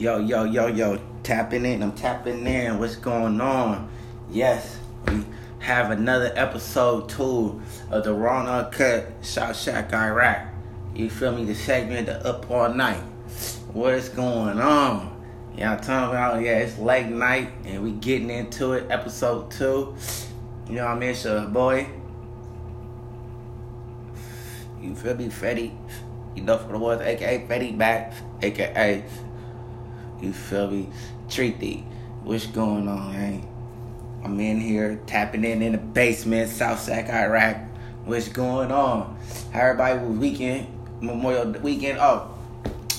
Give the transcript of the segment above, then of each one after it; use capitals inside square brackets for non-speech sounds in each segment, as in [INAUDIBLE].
Yo, yo, yo, yo, tapping in. I'm tapping in. What's going on? Yes, we have another episode two of the Raw Uncut South Sac Iraq. You feel me? The segment, the Up All Night. What's going on? Y'all talking about, yeah, it's late night and we getting into it. Episode two. You know what I mean? So, boy. You feel me? Fetty. You know, for the ones, aka Fetty Back, aka you feel me? Treaty. What's going on, man? I'm in here tapping in in the basement, South Sac, Iraq. What's going on? How everybody was weekend, Memorial Weekend. Oh,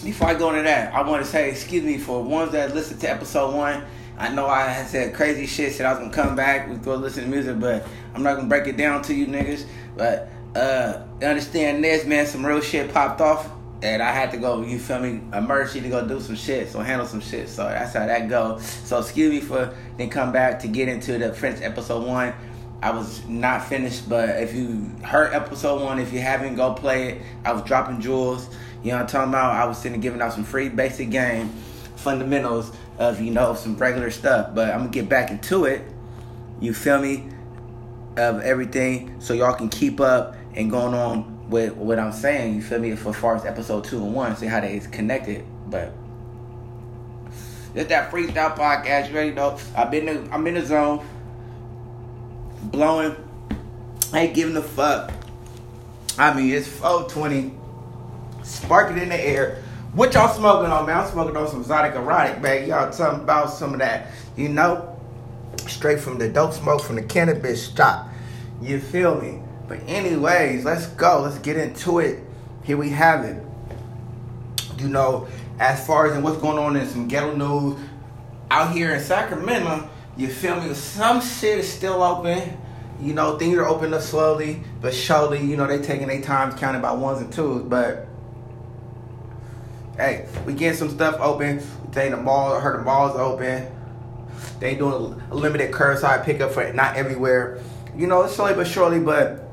before I go into that, I want to say excuse me for ones that listened to episode one. I know I said crazy shit, said I was gonna come back, we go listen to music, but I'm not gonna break it down to you niggas. But uh understand this, man, some real shit popped off and I had to go, you feel me, emergency to go do some shit, so handle some shit. So that's how that go. So excuse me for then come back to get into the French episode one. I was not finished, but if you heard episode one, if you haven't, go play it. I was dropping jewels. You know I'm talking about? I was sitting giving out some free basic game fundamentals of, you know, some regular stuff. But I'm gonna get back into it. You feel me? Of everything so y'all can keep up and going on with what I'm saying, you feel me, for far as episode two and one, see how they connected. But it's that freestyle podcast, you already know. I've been in, I'm in the zone, blowing, I ain't giving a fuck. I mean, it's 420, sparking in the air. What y'all smoking on, man? I'm smoking on some Exotic Erotic, man. Y'all talking about some of that, you know, straight from the dope smoke from the cannabis shop. You feel me? But anyways, let's go. Let's get into it. Here we have it. You know, as far as what's going on in some ghetto news out here in Sacramento, you feel me? Some shit is still open. You know, things are opening up slowly but surely. You know, they taking their time counting by ones and twos. But hey, we getting some stuff open. They the mall, I heard the malls open. They doing a limited curbside pickup for not everywhere. You know, slowly but surely, but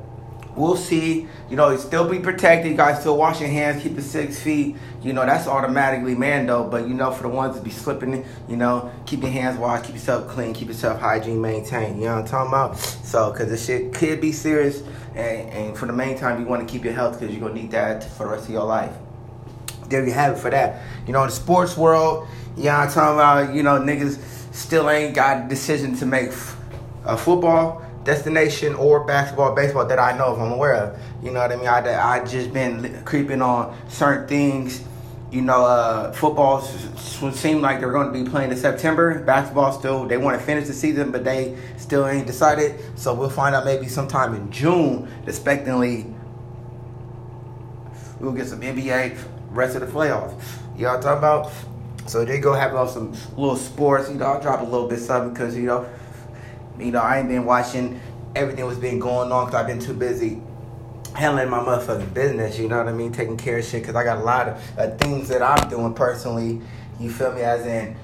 We'll see. You know, still be protected. Guys still wash your hands, keep it six feet. You know, that's automatically man though. But you know, for the ones that be slipping, you know, keep your hands washed, keep yourself clean, keep yourself hygiene maintained. You know what I'm talking about? So, because this shit could be serious. And, and for the main time, you want to keep your health because you're going to need that for the rest of your life. There you have it for that. You know, in the sports world, you know what I'm talking about, you know, niggas still ain't got a decision to make a football destination or basketball, baseball that I know of, I'm aware of. You know what I mean? I, I just been creeping on certain things. You know, uh, football seem like they're going to be playing in September. Basketball still, they want to finish the season, but they still ain't decided. So we'll find out maybe sometime in June, expectantly, we'll get some NBA rest of the playoffs. Y'all talking about? So they go have some little sports. You know, I'll drop a little bit something because, you know, you know, I ain't been watching everything was been going on because I've been too busy handling my motherfucking business. You know what I mean? Taking care of shit because I got a lot of uh, things that I'm doing personally. You feel me? As in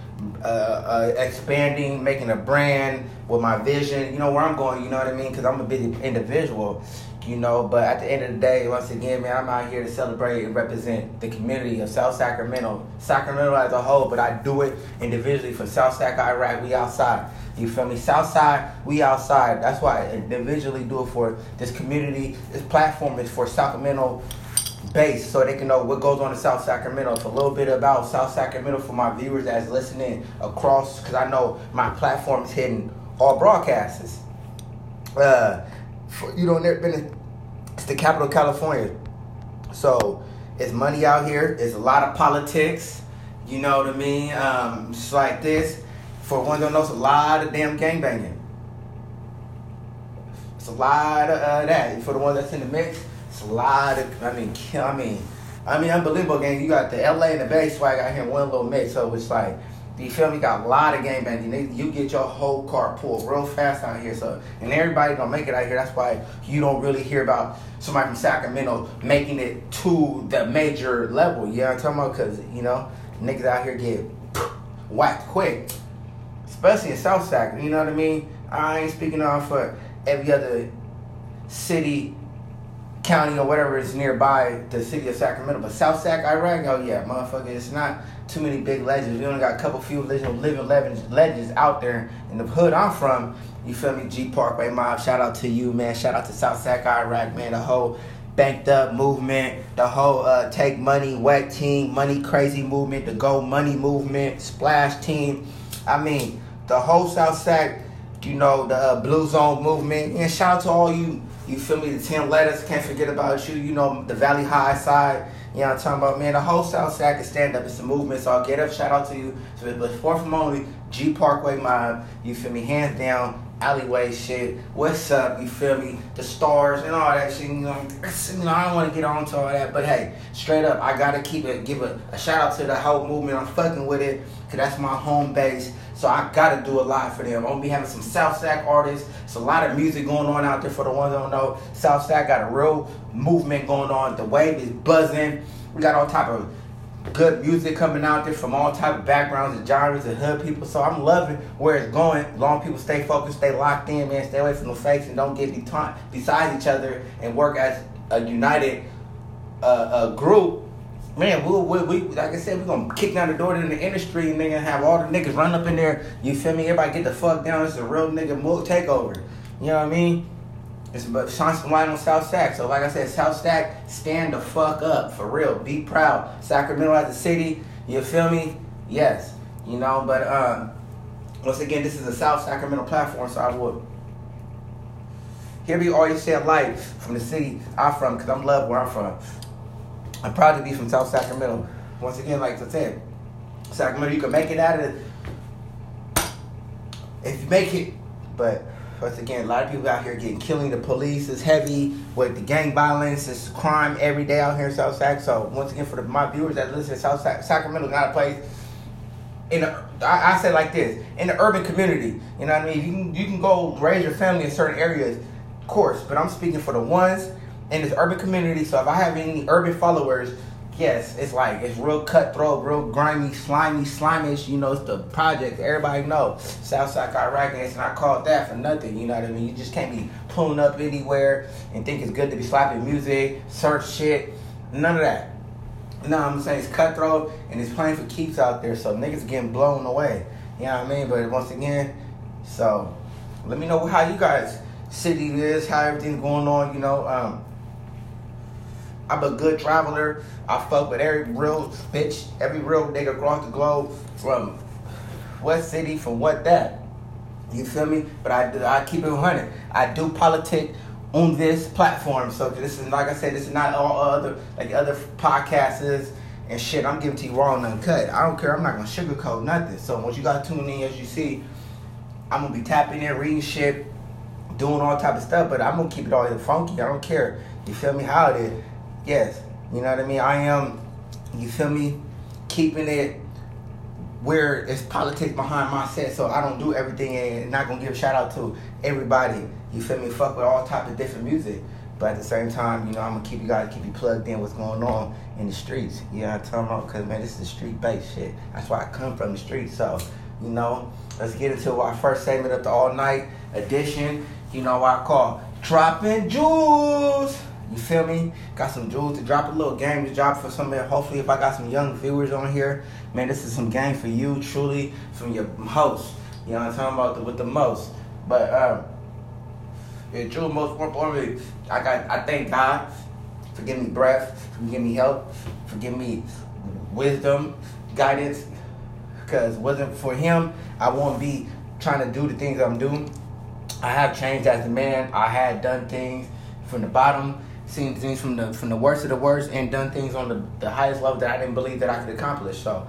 uh, uh, expanding, making a brand with my vision. You know where I'm going. You know what I mean? Because I'm a big individual. You know, but at the end of the day, once again, man, I'm out here to celebrate and represent the community of South Sacramento, Sacramento as a whole. But I do it individually for South Sac, Iraq. We outside. You feel me? Southside, we outside. That's why I individually do it for this community. This platform is for Sacramento base so they can know what goes on in South Sacramento. It's a little bit about South Sacramento for my viewers that's listening across, because I know my platform is hitting all broadcasters. Uh, for, you know, never been it's the capital of California, so it's money out here. It's a lot of politics. You know what I mean? Um, just like this for one that knows a lot of damn gangbanging. It's a lot of uh, that. For the one that's in the mix, it's a lot of. I mean, I mean, I mean, unbelievable gang. You got the LA and the Bay swag out here in one little mix. So it's like, you feel me? Got a lot of gangbanging. You get your whole car pulled real fast out here. So and everybody don't make it out here. That's why you don't really hear about somebody from Sacramento making it to the major level. You know what I'm talking about? Because you know niggas out here get [SNIFFS] whacked quick especially in South Sac. You know what I mean? I ain't speaking on for every other city, county or whatever is nearby the city of Sacramento. But South Sac, Iraq, oh yeah, motherfucker, it's not too many big legends. We only got a couple few living, living legends, legends out there in the hood I'm from. You feel me? G Parkway Mob, shout out to you, man. Shout out to South Sac, Iraq, man. The whole banked up movement, the whole uh, take money, wet team, money crazy movement, the go money movement, splash team. I mean, the whole South Sac, you know, the uh, Blue Zone movement. And shout out to all you, you feel me, the 10 letters, can't forget about you, you know, the Valley High side. You know I'm talking about, man? The whole South Side can stand up. It's a movement, so I'll get up. Shout out to you. So, but fourth from only, G Parkway Mob, you feel me, hands down alleyway shit. What's up? You feel me? The stars and all that shit. You know, you know I don't want to get on to all that, but hey, straight up, I gotta keep it. Give a, a shout out to the whole movement. I'm fucking with it, cause that's my home base. So I gotta do a lot for them. I'm gonna be having some South Sac artists. It's a lot of music going on out there for the ones that don't know. South Sac got a real movement going on. The wave is buzzing. We got all type of good music coming out there from all type of backgrounds and genres and hood people. So I'm loving where it's going. Long people stay focused, stay locked in, man. Stay away from the fakes and don't get beside each other and work as a united uh, a group. Man, we, we, we, like I said, we're gonna kick down the door to the industry and then have all the niggas run up in there. You feel me? Everybody get the fuck down. It's a real nigga move takeover. You know what I mean? It's shine some light on South Sac. So like I said, South Sac, stand the fuck up for real. Be proud. Sacramento as a city, you feel me? Yes. You know, but um, once again, this is a South Sacramento platform, so I would. Here we always shed life from the city I'm from, because I'm love where I'm from. I'm proud to be from South Sacramento. Once again, like I said, Sacramento, you can make it out of it if you make it, but once again, a lot of people out here getting killing. The police is heavy with the gang violence. It's crime every day out here in South Sac. So once again, for the, my viewers that listen, South Sac, Sacramento got a place. In the, I, I say like this in the urban community. You know what I mean? You can you can go raise your family in certain areas, of course. But I'm speaking for the ones in this urban community. So if I have any urban followers yes, it's like it's real cutthroat, real grimy, slimy, slimish. You know, it's the project. Everybody know Southside Iraq and I called that for nothing. You know what I mean? You just can't be pulling up anywhere and think it's good to be slapping music, search shit, none of that. No, I'm saying it's cutthroat and it's playing for keeps out there, so niggas getting blown away. You know what I mean? But once again, so let me know how you guys city is, how everything's going on. You know, um, I'm a good traveler. I fuck with every real bitch, every real nigga across the globe from what city, from what that. You feel me? But I I keep it 100. I do politic on this platform. So this is like I said, this is not all other like other podcasts and shit. I'm giving to you raw and uncut. I don't care. I'm not gonna sugarcoat nothing. So once you got tune in, as you see, I'm gonna be tapping in, reading shit, doing all type of stuff. But I'm gonna keep it all in funky. I don't care. You feel me? How it is. Yes. You know what I mean? I am, you feel me, keeping it where it's politics behind my set, so I don't do everything and not gonna give a shout out to everybody. You feel me? Fuck with all type of different music. But at the same time, you know, I'm gonna keep you guys keep you plugged in what's going on in the streets. You know what I'm talking about? Cause man, this is street based shit. That's why I come from the streets. So, you know, let's get into our first segment of the all night edition. You know what I call dropping jewels. You feel me? Got some jewels to drop, a little game to drop for some. Hopefully, if I got some young viewers on here, man, this is some game for you, truly, from your host. You know what I'm talking about the, with the most. But um, yeah, true. Most importantly, I got. I thank God for giving me breath, for giving me help, for giving me wisdom, guidance. Because wasn't for Him, I won't be trying to do the things I'm doing. I have changed as a man. I had done things from the bottom seen things from the from the worst of the worst and done things on the, the highest level that I didn't believe that I could accomplish. So,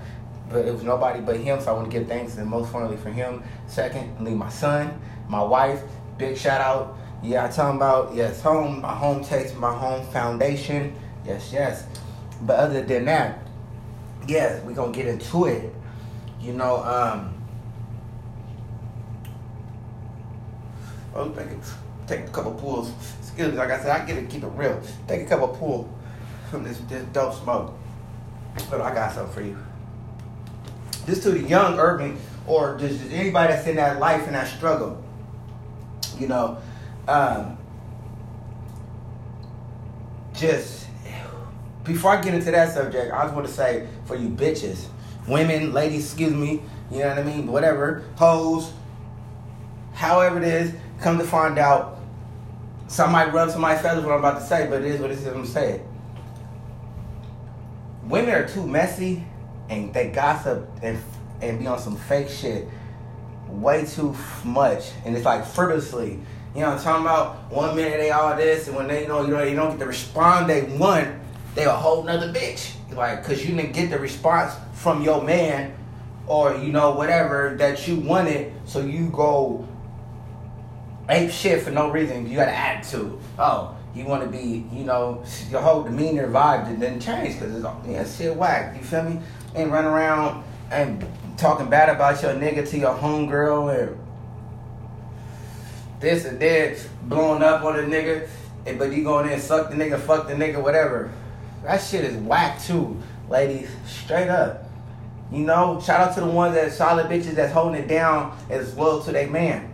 but it was nobody but him. So I want to give thanks and most finally for him. Secondly, my son, my wife. Big shout out. Yeah, I talking about yes, home, my home takes my home foundation. Yes, yes. But other than that, yes, we gonna get into it. You know, um. Oh, thank you take a couple pulls. Excuse me, like I said, I get it, keep it real. Take a couple pull from this, this dope smoke. But I got something for you. This to the young urban or just anybody that's in that life and that struggle. You know, um, just before I get into that subject, I just want to say for you bitches, women, ladies, excuse me, you know what I mean, whatever, hoes, however it is, come to find out, somebody rub somebody's feathers what I'm about to say, but it is what it is I'm saying. Women are too messy and they gossip and and be on some fake shit way too much, and it's like frivolously. You know I'm talking about? One minute they all this, and when they you know you know you don't get the response they want, they a whole nother bitch. Like, cause you didn't get the response from your man, or you know whatever that you wanted, so you go ape shit for no reason. You got to attitude. Oh, you want to be, you know, your whole demeanor vibe didn't change because it's yeah, shit whack. You feel me? And run around and talking bad about your nigga to your homegirl and this and that, blowing up on the nigga, eh, but you going in and suck the nigga, fuck the nigga, whatever. That shit is whack too, ladies. Straight up. You know, shout out to the ones that solid bitches that's holding it down as well to their man.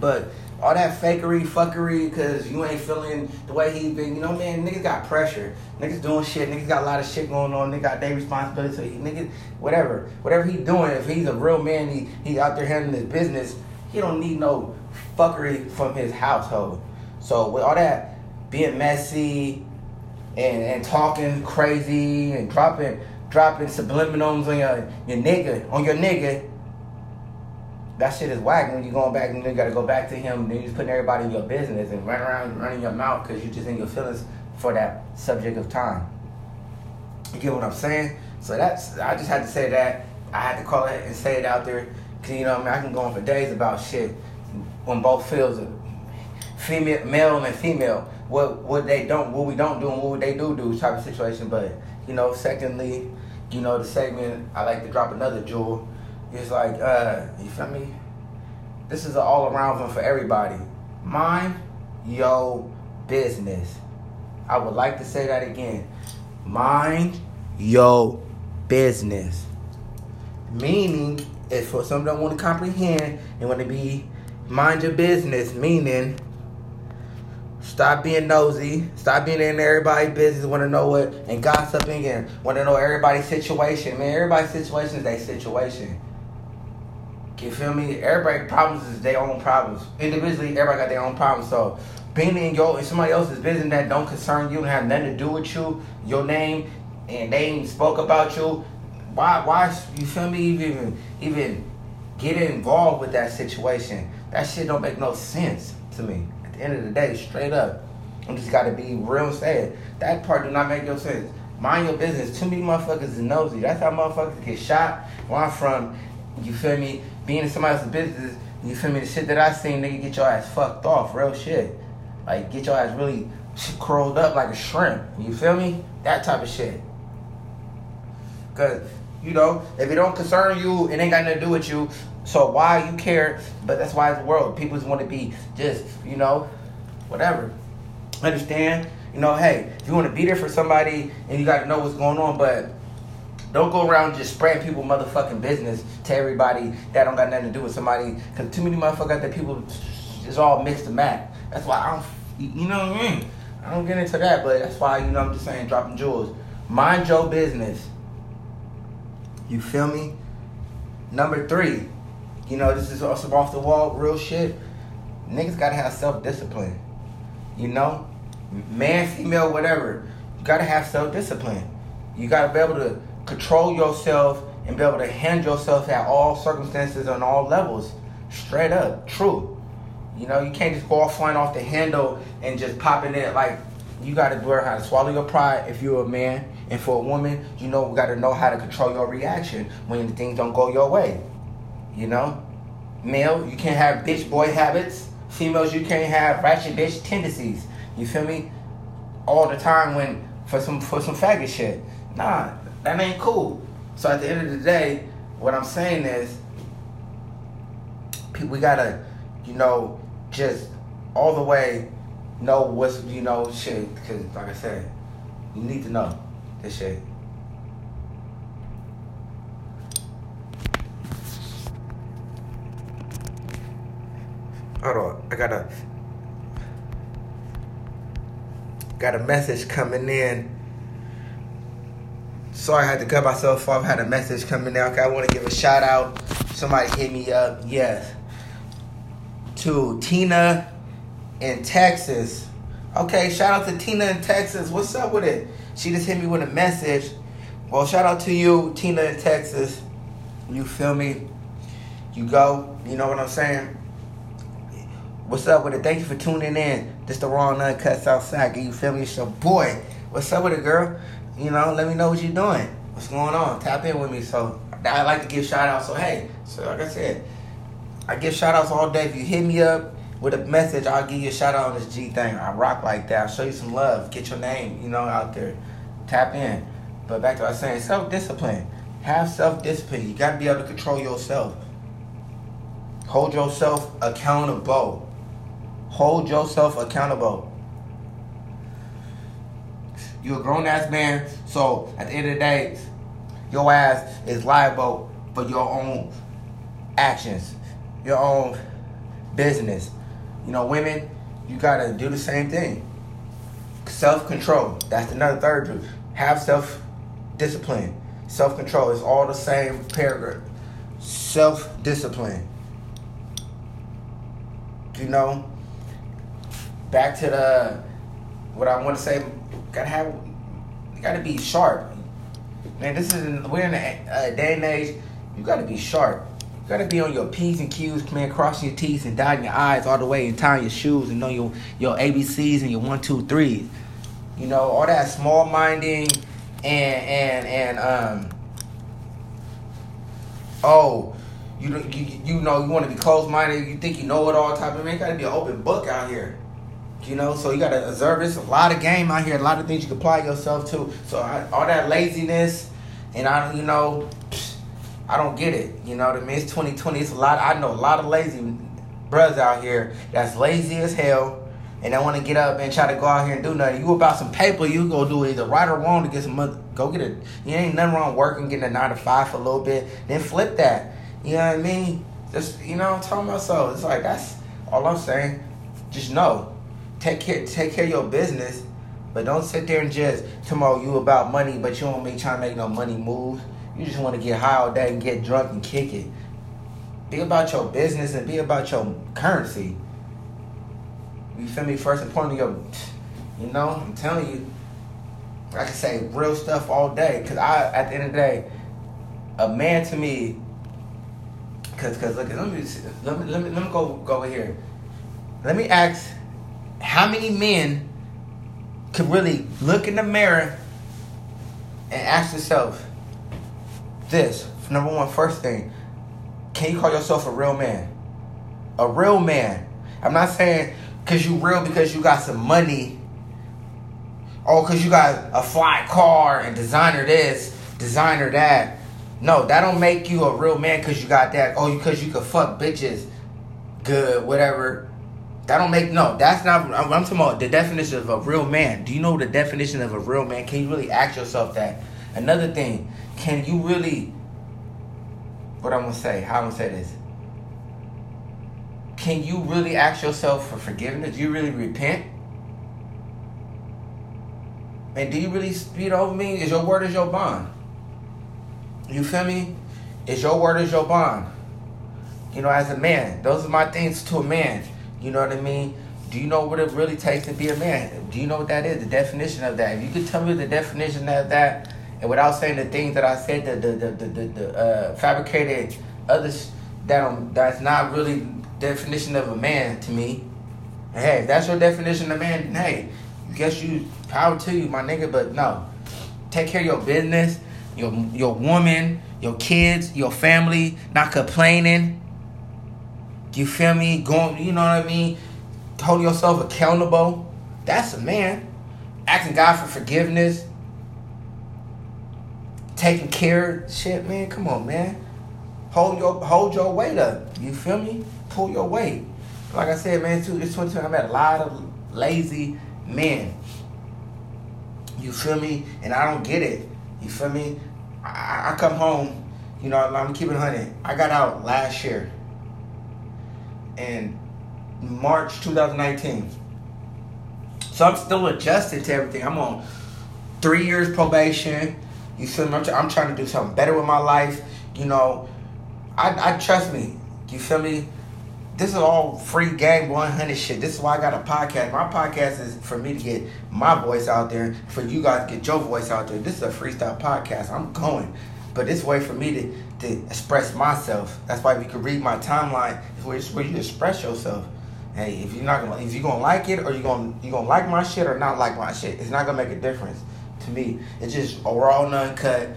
But all that fakery, fuckery, cause you ain't feeling the way he been. You know, man, niggas got pressure. Niggas doing shit. Niggas got a lot of shit going on. They got their responsibility. So he, niggas, whatever, whatever he doing. If he's a real man, he he out there handling his business. He don't need no fuckery from his household. So with all that being messy and and talking crazy and dropping dropping subliminals on your your nigga on your nigga that shit is whack when you going back and you gotta go back to him. Then you putting everybody in your business and run around running your mouth because you just in your feelings for that subject of time. You get what I'm saying? So that's I just had to say that. I had to call it and say it out there. Cause you know I, mean, I can go on for days about shit on both fields of female, male and female. What what they don't, what we don't do, and what they do do type of situation. But you know, secondly, you know the segment I like to drop another jewel it's like, uh, you feel me? This is an all around one for everybody. Mind your business. I would like to say that again. Mind your business. Meaning, if for some don't want to comprehend and want to be mind your business, meaning stop being nosy, stop being in everybody's business, want to know what, and gossiping and want to know everybody's situation. Man, everybody's situation is their situation. You feel me? Everybody problems is their own problems. Individually, everybody got their own problems. So being in your in somebody else's business that don't concern you and have nothing to do with you, your name, and they ain't spoke about you. Why why you feel me even even get involved with that situation? That shit don't make no sense to me. At the end of the day, straight up. I just gotta be real and say it. That part do not make no sense. Mind your business. Too many motherfuckers is nosy. That's how motherfuckers get shot. Where I'm from, you feel me? Being in somebody else's business, you feel me? The shit that I seen, nigga, get your ass fucked off, real shit. Like, get your ass really curled up like a shrimp. You feel me? That type of shit. Cause, you know, if it don't concern you, it ain't got nothing to do with you. So why you care? But that's why it's the world. People just want to be just, you know, whatever. Understand? You know, hey, if you want to be there for somebody and you got to know what's going on, but don't go around just spraying people motherfucking business to everybody that don't got nothing to do with somebody. Cause too many motherfuckers that people is all mixed and match. That's why I don't, you know what I mean? I don't get into that, but that's why you know I'm just saying dropping jewels. Mind your business. You feel me? Number three, you know this is also off the wall real shit. Niggas gotta have self discipline. You know, man, female, whatever. You gotta have self discipline. You gotta be able to control yourself and be able to handle yourself at all circumstances on all levels. Straight up, true. You know, you can't just go off flying off the handle and just popping it like you gotta learn how to swallow your pride if you're a man. And for a woman, you know, we gotta know how to control your reaction when things don't go your way. You know? Male, you can't have bitch boy habits. Females, you can't have ratchet bitch tendencies. You feel me? All the time when for some for some faggot shit. Nah, that ain't cool. So at the end of the day, what I'm saying is, we gotta, you know, just all the way know what's, you know, shit. Because like I said, you need to know this shit. Hold on, I gotta. Got a message coming in. Sorry I had to cut myself off. I Had a message coming out. Okay, I want to give a shout out. Somebody hit me up. Yes. To Tina in Texas. Okay, shout out to Tina in Texas. What's up with it? She just hit me with a message. Well, shout out to you, Tina in Texas. You feel me? You go. You know what I'm saying? What's up with it? Thank you for tuning in. This the Raw wrong uncut Southside. You feel me? It's your boy. What's up with it, girl? You know, let me know what you're doing. What's going on? Tap in with me. So I like to give shout outs. So hey, so like I said, I give shout outs all day. If you hit me up with a message, I'll give you a shout out on this G thing. I rock like that. I'll show you some love. Get your name, you know, out there. Tap in. But back to what I was saying, self discipline. Have self discipline. You gotta be able to control yourself. Hold yourself accountable. Hold yourself accountable. You're a grown ass man, so at the end of the day, your ass is liable for your own actions, your own business. You know, women, you gotta do the same thing. Self control. That's another third truth. Have self discipline. Self control. is all the same paragraph. Self discipline. You know, back to the what I want to say. Gotta have, you gotta be sharp. Man, this is we're in a, a day and age. You gotta be sharp. You gotta be on your P's and Q's, man, crossing your T's and dotting your I's all the way and tying your shoes and know your your ABCs and your one, two, threes. You know, all that small minding and and and um oh you you, you know you want to be closed minded you think you know it all type of man gotta be an open book out here you know so you gotta observe this a lot of game out here a lot of things you can apply yourself to so I, all that laziness and I don't you know I don't get it you know what I mean it's 2020 it's a lot I know a lot of lazy brothers out here that's lazy as hell and I want to get up and try to go out here and do nothing. You about some paper, you go do either right or wrong to get some money. Go get it. You ain't nothing wrong working, getting a nine to five for a little bit, then flip that. You know what I mean? Just you know, I'm talking about so it's like that's all I'm saying. Just know, take care, take care of your business, but don't sit there and just tomorrow you about money, but you don't make trying to make no money moves. You just want to get high all day and get drunk and kick it. Be about your business and be about your currency. You feel me? First and your, you know, I'm telling you, I can say real stuff all day. Cause I, at the end of the day, a man to me, cause, cause look, let me, let me, let me, let me go, go over here. Let me ask, how many men could really look in the mirror and ask yourself this? Number one, first thing, can you call yourself a real man? A real man. I'm not saying because you real because you got some money or because you got a fly car and designer this designer that no that don't make you a real man because you got that oh because you could fuck bitches good whatever that don't make no that's not i'm, I'm talking about the definition of a real man do you know the definition of a real man can you really ask yourself that another thing can you really what i'm gonna say how i'm gonna say this can you really ask yourself for forgiveness? Do you really repent? And do you really, you over me? Is your word is your bond? You feel me? Is your word is your bond? You know, as a man, those are my things to a man. You know what I mean? Do you know what it really takes to be a man? Do you know what that is? The definition of that. If you could tell me the definition of that, and without saying the things that I said, the the the the, the, uh, fabricated others that that's not really definition of a man to me. Hey, if that's your definition of man, then hey, guess you power to you, my nigga. But no, take care of your business, your your woman, your kids, your family. Not complaining. You feel me? Going, you know what I mean? Hold yourself accountable. That's a man. Asking God for forgiveness. Taking care shit, man. Come on, man. Hold your hold your weight up. You feel me? pull your weight. Like I said, man, too, it's 22. I met a lot of lazy men. You feel me? And I don't get it. You feel me? I, I come home, you know, I'm keeping honey. I got out last year. In March 2019. So I'm still adjusting to everything. I'm on three years probation. You feel me? I'm, I'm trying to do something better with my life. You know, I, I trust me. You feel me? This is all free game 100 shit. This is why I got a podcast. My podcast is for me to get my voice out there, for you guys to get your voice out there. This is a freestyle podcast. I'm going. But this way for me to, to express myself. That's why if you can read my timeline, it's where, it's where you express yourself. Hey, if you're not gonna if you're gonna like it or you're gonna you gonna like my shit or not like my shit, it's not gonna make a difference to me. It's just a raw uncut,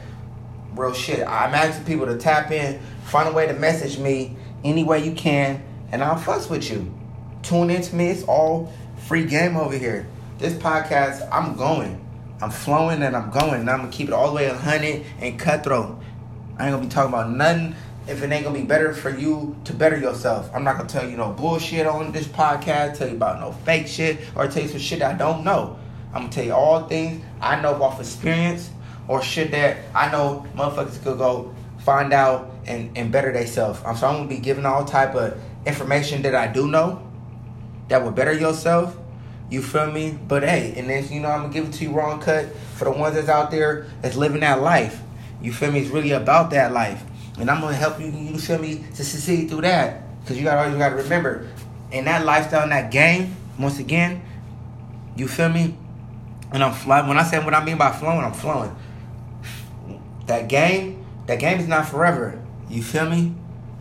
real shit. I'm asking people to tap in, find a way to message me any way you can, and I'll fuss with you. Tune into me. It's all free game over here. This podcast, I'm going. I'm flowing and I'm going. And I'm gonna keep it all the way 100 and cutthroat. I ain't gonna be talking about nothing if it ain't gonna be better for you to better yourself. I'm not gonna tell you no bullshit on this podcast, tell you about no fake shit, or tell you some shit I don't know. I'm gonna tell you all things I know off experience or shit that I know motherfuckers could go find out and, and better themselves. So I'm gonna be giving all type of information that I do know that will better yourself. You feel me? But hey, and then you know I'm gonna give it to you wrong cut for the ones that's out there that's living that life. You feel me? It's really about that life and I'm gonna help you. You feel me to succeed through that because you got always got to remember in that lifestyle, in that game. Once again, you feel me? And I'm. When I say what I mean by flowing, I'm flowing. That game, that game is not forever. You feel me?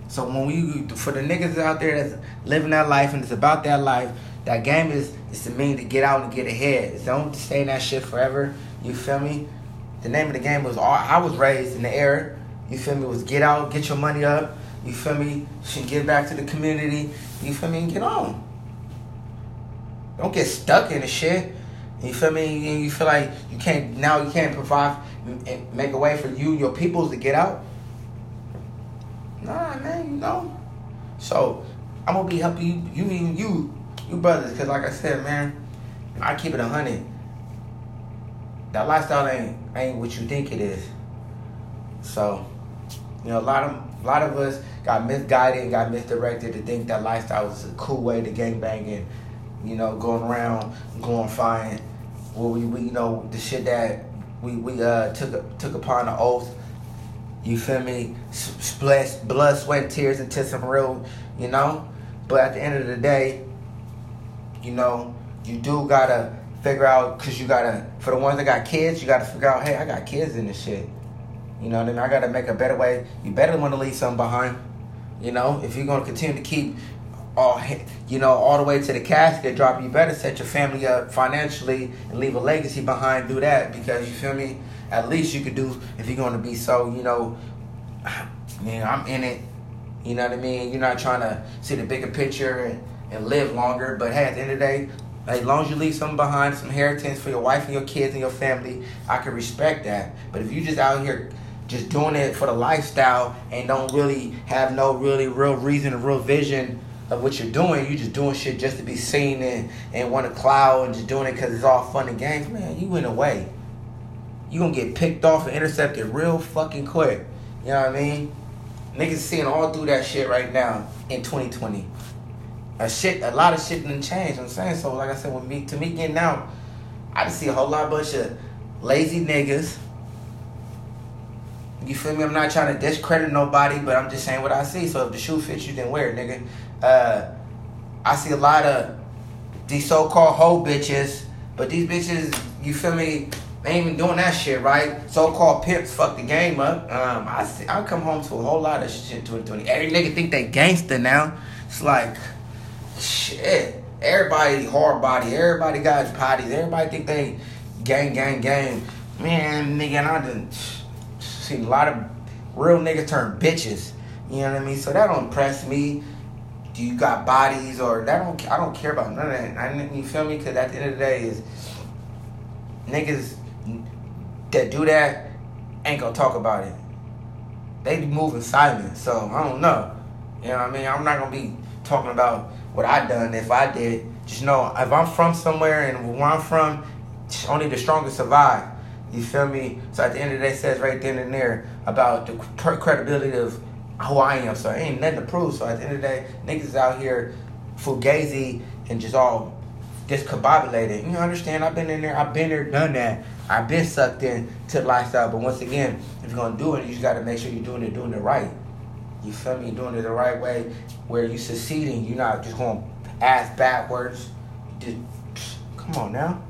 So when we for the niggas out there that's living that life and it's about that life, that game is is to mean to get out and get ahead. It's don't stay in that shit forever. You feel me? The name of the game was all I was raised in the era you feel me? Was get out, get your money up. You feel me? Should give back to the community. You feel me? And get on. Don't get stuck in the shit. You feel me? You feel like you can't now you can't provide and make a way for you and your peoples to get out. Nah, man, you know. So I'm gonna be helping you. You mean you, you brothers? Because like I said, man, I keep it a hundred. That lifestyle ain't ain't what you think it is. So you know, a lot of a lot of us got misguided, and got misdirected to think that lifestyle was a cool way to gang banging, you know, going around, glorifying, well, we, we you know the shit that we we uh took took upon the oath. You feel me? Split blood, sweat, tears into some real, you know. But at the end of the day, you know, you do gotta figure out because you gotta for the ones that got kids, you gotta figure out, hey, I got kids in this shit. You know what I mean? I got to make a better way. You better want to leave something behind. You know, if you're to continue to keep all, you know, all the way to the casket drop, you better set your family up financially and leave a legacy behind. Do that because you feel me. At least you could do if you're to be so, you know, [SIGHS] man, I'm in it. You know what I mean? You're not trying to see the bigger picture and, and live longer. But hey, at the end of the day, as long as you leave something behind, some inheritance for your wife and your kids and your family, I can respect that. But if you just out here just doing it for the lifestyle and don't really have no really real reason or real vision of what you're doing. You just doing shit just to be seen and, and want to cloud and just doing it because it's all fun and games. Man, you went away. You gonna get picked off and intercepted real fucking quick. You know what I mean? Niggas seeing all through that shit right now in 2020. A shit, a lot of shit didn't change. I'm saying so. Like I said, with me to me getting out, I just see a whole lot of bunch of lazy niggas you feel me? I'm not trying to discredit nobody, but I'm just saying what I see. So if the shoe fits you, then wear it, nigga. Uh, I see a lot of these so-called hoe bitches, but these bitches, you feel me? They ain't even doing that shit, right? So-called pimps fuck the game up. Um, I see. I come home to a whole lot of shit. 2020. Every nigga think they gangster now. It's like, shit. Everybody hard body. Everybody got potties. Everybody think they gang, gang, gang. Man, nigga, and I done seen a lot of real niggas turn bitches. You know what I mean? So that don't impress me. Do you got bodies or that don't? I don't care about none of that. I you feel me? Because at the end of the day, is niggas that do that ain't gonna talk about it. They be moving silent. So I don't know. You know what I mean? I'm not gonna be talking about what I done if I did. Just know if I'm from somewhere and where I'm from, only the strongest survive. You feel me? So at the end of the day, says right then and there about the credibility of who I am. So ain't nothing to prove. So at the end of the day, niggas out here fugazi and just all discombobulated. You understand? I've been in there. I've been there, done that. I've been sucked in to the lifestyle. But once again, if you're gonna do it, you just gotta make sure you're doing it, doing it right. You feel me? Doing it the right way, where you succeeding. You're not just going ass backwards. Just, come on now.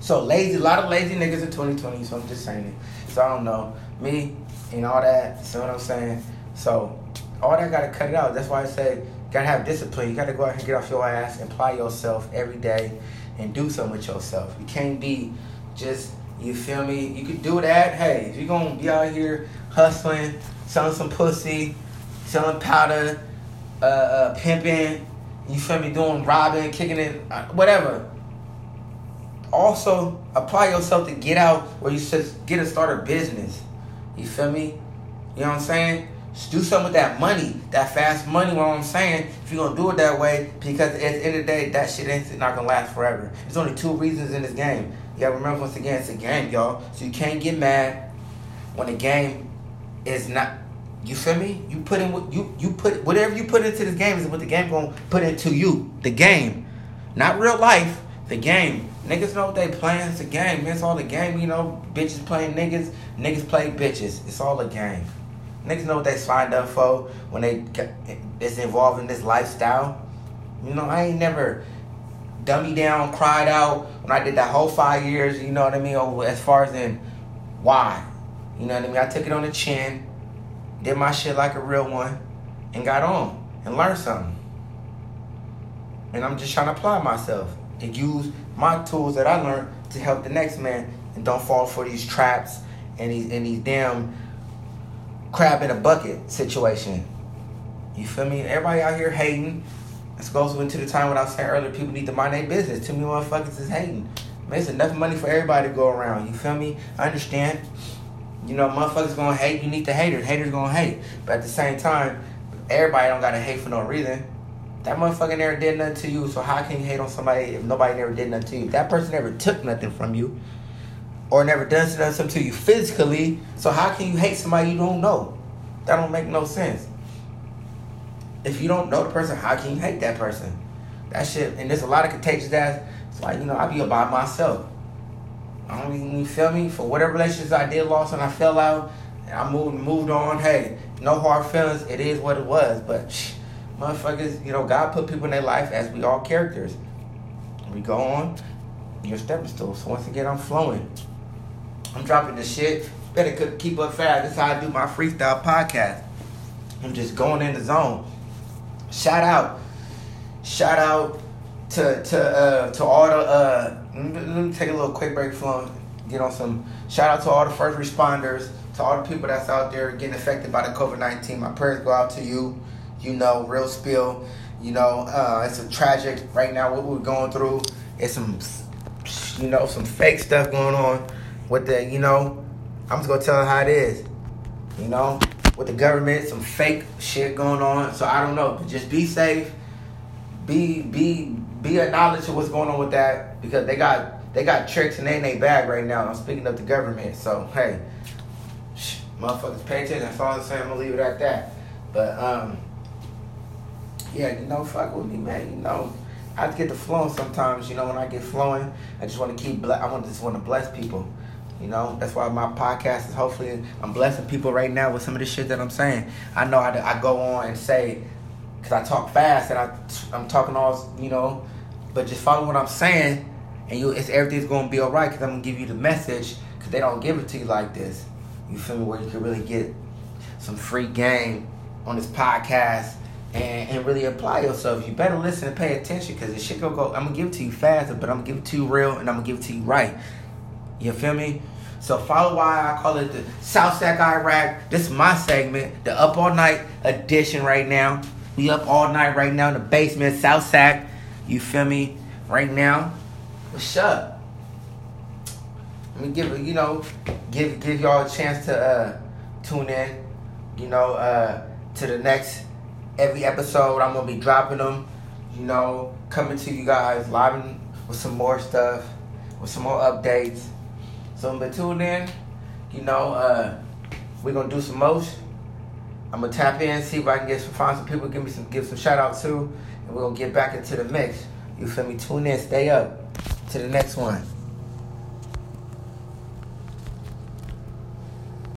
So lazy, a lot of lazy niggas in 2020. So I'm just saying it. So I don't know me and all that. See what I'm saying? So all that gotta cut it out. That's why I say gotta have discipline. You gotta go out and get off your ass, and apply yourself every day, and do something with yourself. You can't be just you feel me. You could do that. Hey, if you're gonna be out here hustling, selling some pussy, selling powder, uh, uh, pimping, you feel me, doing robbing, kicking it, uh, whatever. Also, apply yourself to get out where you just get a start a business. You feel me? You know what I'm saying? Just do something with that money, that fast money. What I'm saying, if you're gonna do it that way, because at the end of the day, that shit ain't not gonna last forever. There's only two reasons in this game. You gotta remember once again, it's a game, y'all. So you can't get mad when the game is not. You feel me? You put in what you you put whatever you put into this game is what the game gonna put into you. The game, not real life. The game. Niggas know what they playing. It's a game. It's all a game. You know, bitches playing niggas. Niggas play bitches. It's all a game. Niggas know what they signed up for when they it's involved in this lifestyle. You know, I ain't never dummy down, cried out when I did that whole five years. You know what I mean? As far as in why, you know what I mean? I took it on the chin, did my shit like a real one, and got on and learned something. And I'm just trying to apply myself and use my tools that I learned to help the next man and don't fall for these traps and these and these damn crab in a bucket situation. You feel me? Everybody out here hating. This goes into the time what I was saying earlier. People need to mind their business. Too many motherfuckers is hating. Man, it's enough money for everybody to go around. You feel me? I understand. You know, motherfuckers gonna hate. You need the haters. Haters gonna hate. But at the same time, everybody don't gotta hate for no reason. That motherfucker never did nothing to you. So how can you hate on somebody if nobody never did nothing to you? That person never took nothing from you or never done something to you physically. So how can you hate somebody you don't know? That don't make no sense. If you don't know the person, how can you hate that person? That shit, and there's a lot of contagious ass. It's like you know, I be about myself. I don't even you feel me for whatever relationships I did lost and I fell out. I moved moved on. Hey, no hard feelings. It is what it was. But shh, motherfuckers, you know, God put people in their life as we all characters. We go on. Your stepping stool. So once again, I'm flowing. I'm dropping the shit. Better keep up fast. That's how I do my freestyle podcast. I'm just going in the zone. Shout out, shout out to to uh, to all the. Uh, let, me, take a little quick break from get on some. Shout out to all the first responders, to all the people that's out there getting affected by the COVID nineteen. My prayers go out to you. You know, real spill. You know, uh, it's a tragic right now. What we're going through. It's some, you know, some fake stuff going on with the, you know, I'm just gonna tell how it is. You know, with the government, some fake shit going on. So I don't know. But just be safe. Be be be a knowledge of what's going on with that because they got they got tricks and they in their bag right now. I'm speaking of the government. So hey, shh, motherfuckers, pay attention. That's all I'm saying. I'm gonna leave it at that. But um, yeah, you know, fuck with me, man. You know. I get the flowing sometimes, you know. When I get flowing, I just want to keep. Ble- I want just want to bless people. You know, that's why my podcast is hopefully I'm blessing people right now with some of the shit that I'm saying. I know I, I go on and say, because I talk fast and I, I'm talking all, you know, but just follow what I'm saying and you, it's everything's to be all right because I'm to give you the message because they don't give it to you like this. You feel me? Where you can really get some free game on this podcast and, and really apply yourself. You better listen and pay attention because this shit gonna go. I'm gonna give it to you faster, but I'm gonna give it to you real and I'm gonna give it to you right. You feel me? So follow why I call it the South Sac Iraq. This is my segment, the Up All Night edition right now. We up all night right now in the basement, South Sac. You feel me? Right now. What's up? Let me give you know, give give y'all a chance to uh, tune in. You know, uh, to the next every episode. I'm gonna be dropping them. You know, coming to you guys live with some more stuff, with some more updates. So but tune in. You know, uh, we're gonna do some most. I'm gonna tap in, see if I can get some find some people, give me some give some shout out to, and we're gonna get back into the mix. You feel me? Tune in, stay up to the next one.